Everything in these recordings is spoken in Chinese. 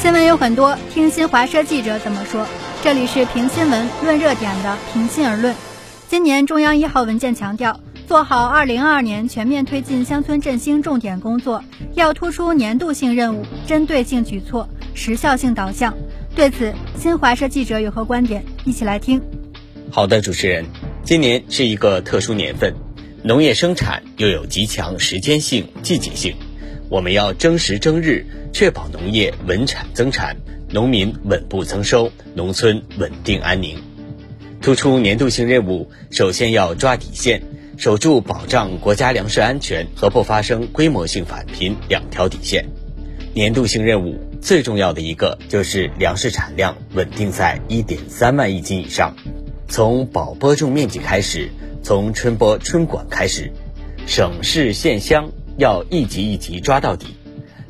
新闻有很多，听新华社记者怎么说。这里是评新闻、论热点的平心而论。今年中央一号文件强调，做好二零二二年全面推进乡村振兴重点工作，要突出年度性任务、针对性举措、时效性导向。对此，新华社记者有何观点？一起来听。好的，主持人，今年是一个特殊年份，农业生产又有极强时间性、季节性，我们要争时争日，确保农业稳产增产。农民稳步增收，农村稳定安宁。突出年度性任务，首先要抓底线，守住保障国家粮食安全和不发生规模性返贫两条底线。年度性任务最重要的一个就是粮食产量稳定在一点三万亿斤以上。从保播种面积开始，从春播春管开始，省市县乡要一级一级抓到底，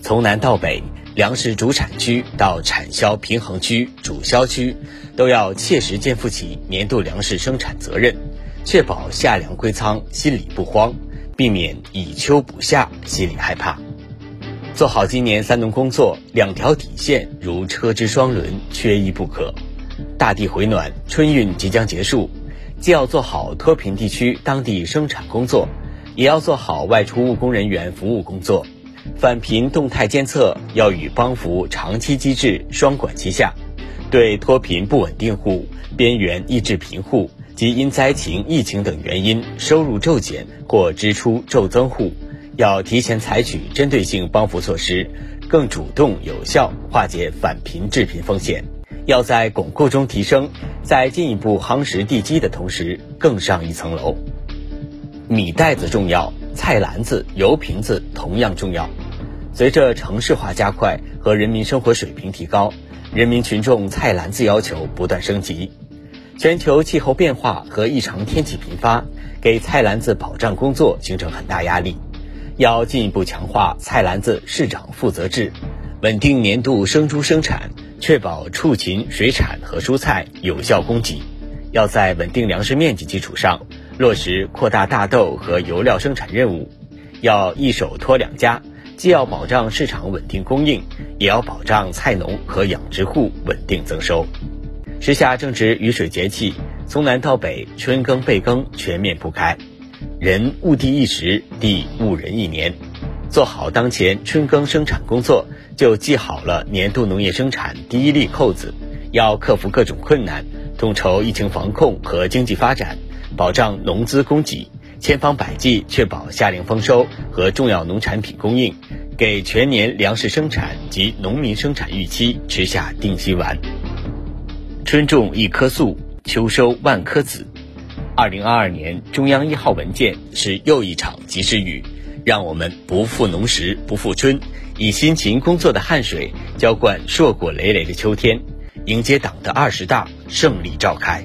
从南到北。粮食主产区到产销平衡区、主销区，都要切实肩负起年度粮食生产责任，确保夏粮归仓心里不慌，避免以秋补夏心里害怕。做好今年三农工作，两条底线如车之双轮，缺一不可。大地回暖，春运即将结束，既要做好脱贫地区当地生产工作，也要做好外出务工人员服务工作。返贫动态监测要与帮扶长期机制双管齐下，对脱贫不稳定户、边缘易制贫户及因灾情、疫情等原因收入骤减或支出骤增户，要提前采取针对性帮扶措施，更主动有效化解返贫致贫风险。要在巩固中提升，在进一步夯实地基的同时，更上一层楼。米袋子重要。菜篮子、油瓶子同样重要。随着城市化加快和人民生活水平提高，人民群众菜篮子要求不断升级。全球气候变化和异常天气频发，给菜篮子保障工作形成很大压力。要进一步强化菜篮子市长负责制，稳定年度生猪生产，确保畜禽、水产和蔬菜有效供给。要在稳定粮食面积基础上。落实扩大大豆和油料生产任务，要一手托两家，既要保障市场稳定供应，也要保障菜农和养殖户稳定增收。时下正值雨水节气，从南到北，春耕备耕全面铺开，人误地一时，地误人一年。做好当前春耕生产工作，就系好了年度农业生产第一粒扣子。要克服各种困难，统筹疫情防控和经济发展。保障农资供给，千方百计确保夏粮丰收和重要农产品供应，给全年粮食生产及农民生产预期吃下定心丸。春种一棵树，秋收万颗子。二零二二年中央一号文件是又一场及时雨，让我们不负农时不负春，以辛勤工作的汗水浇灌硕果累累的秋天，迎接党的二十大胜利召开。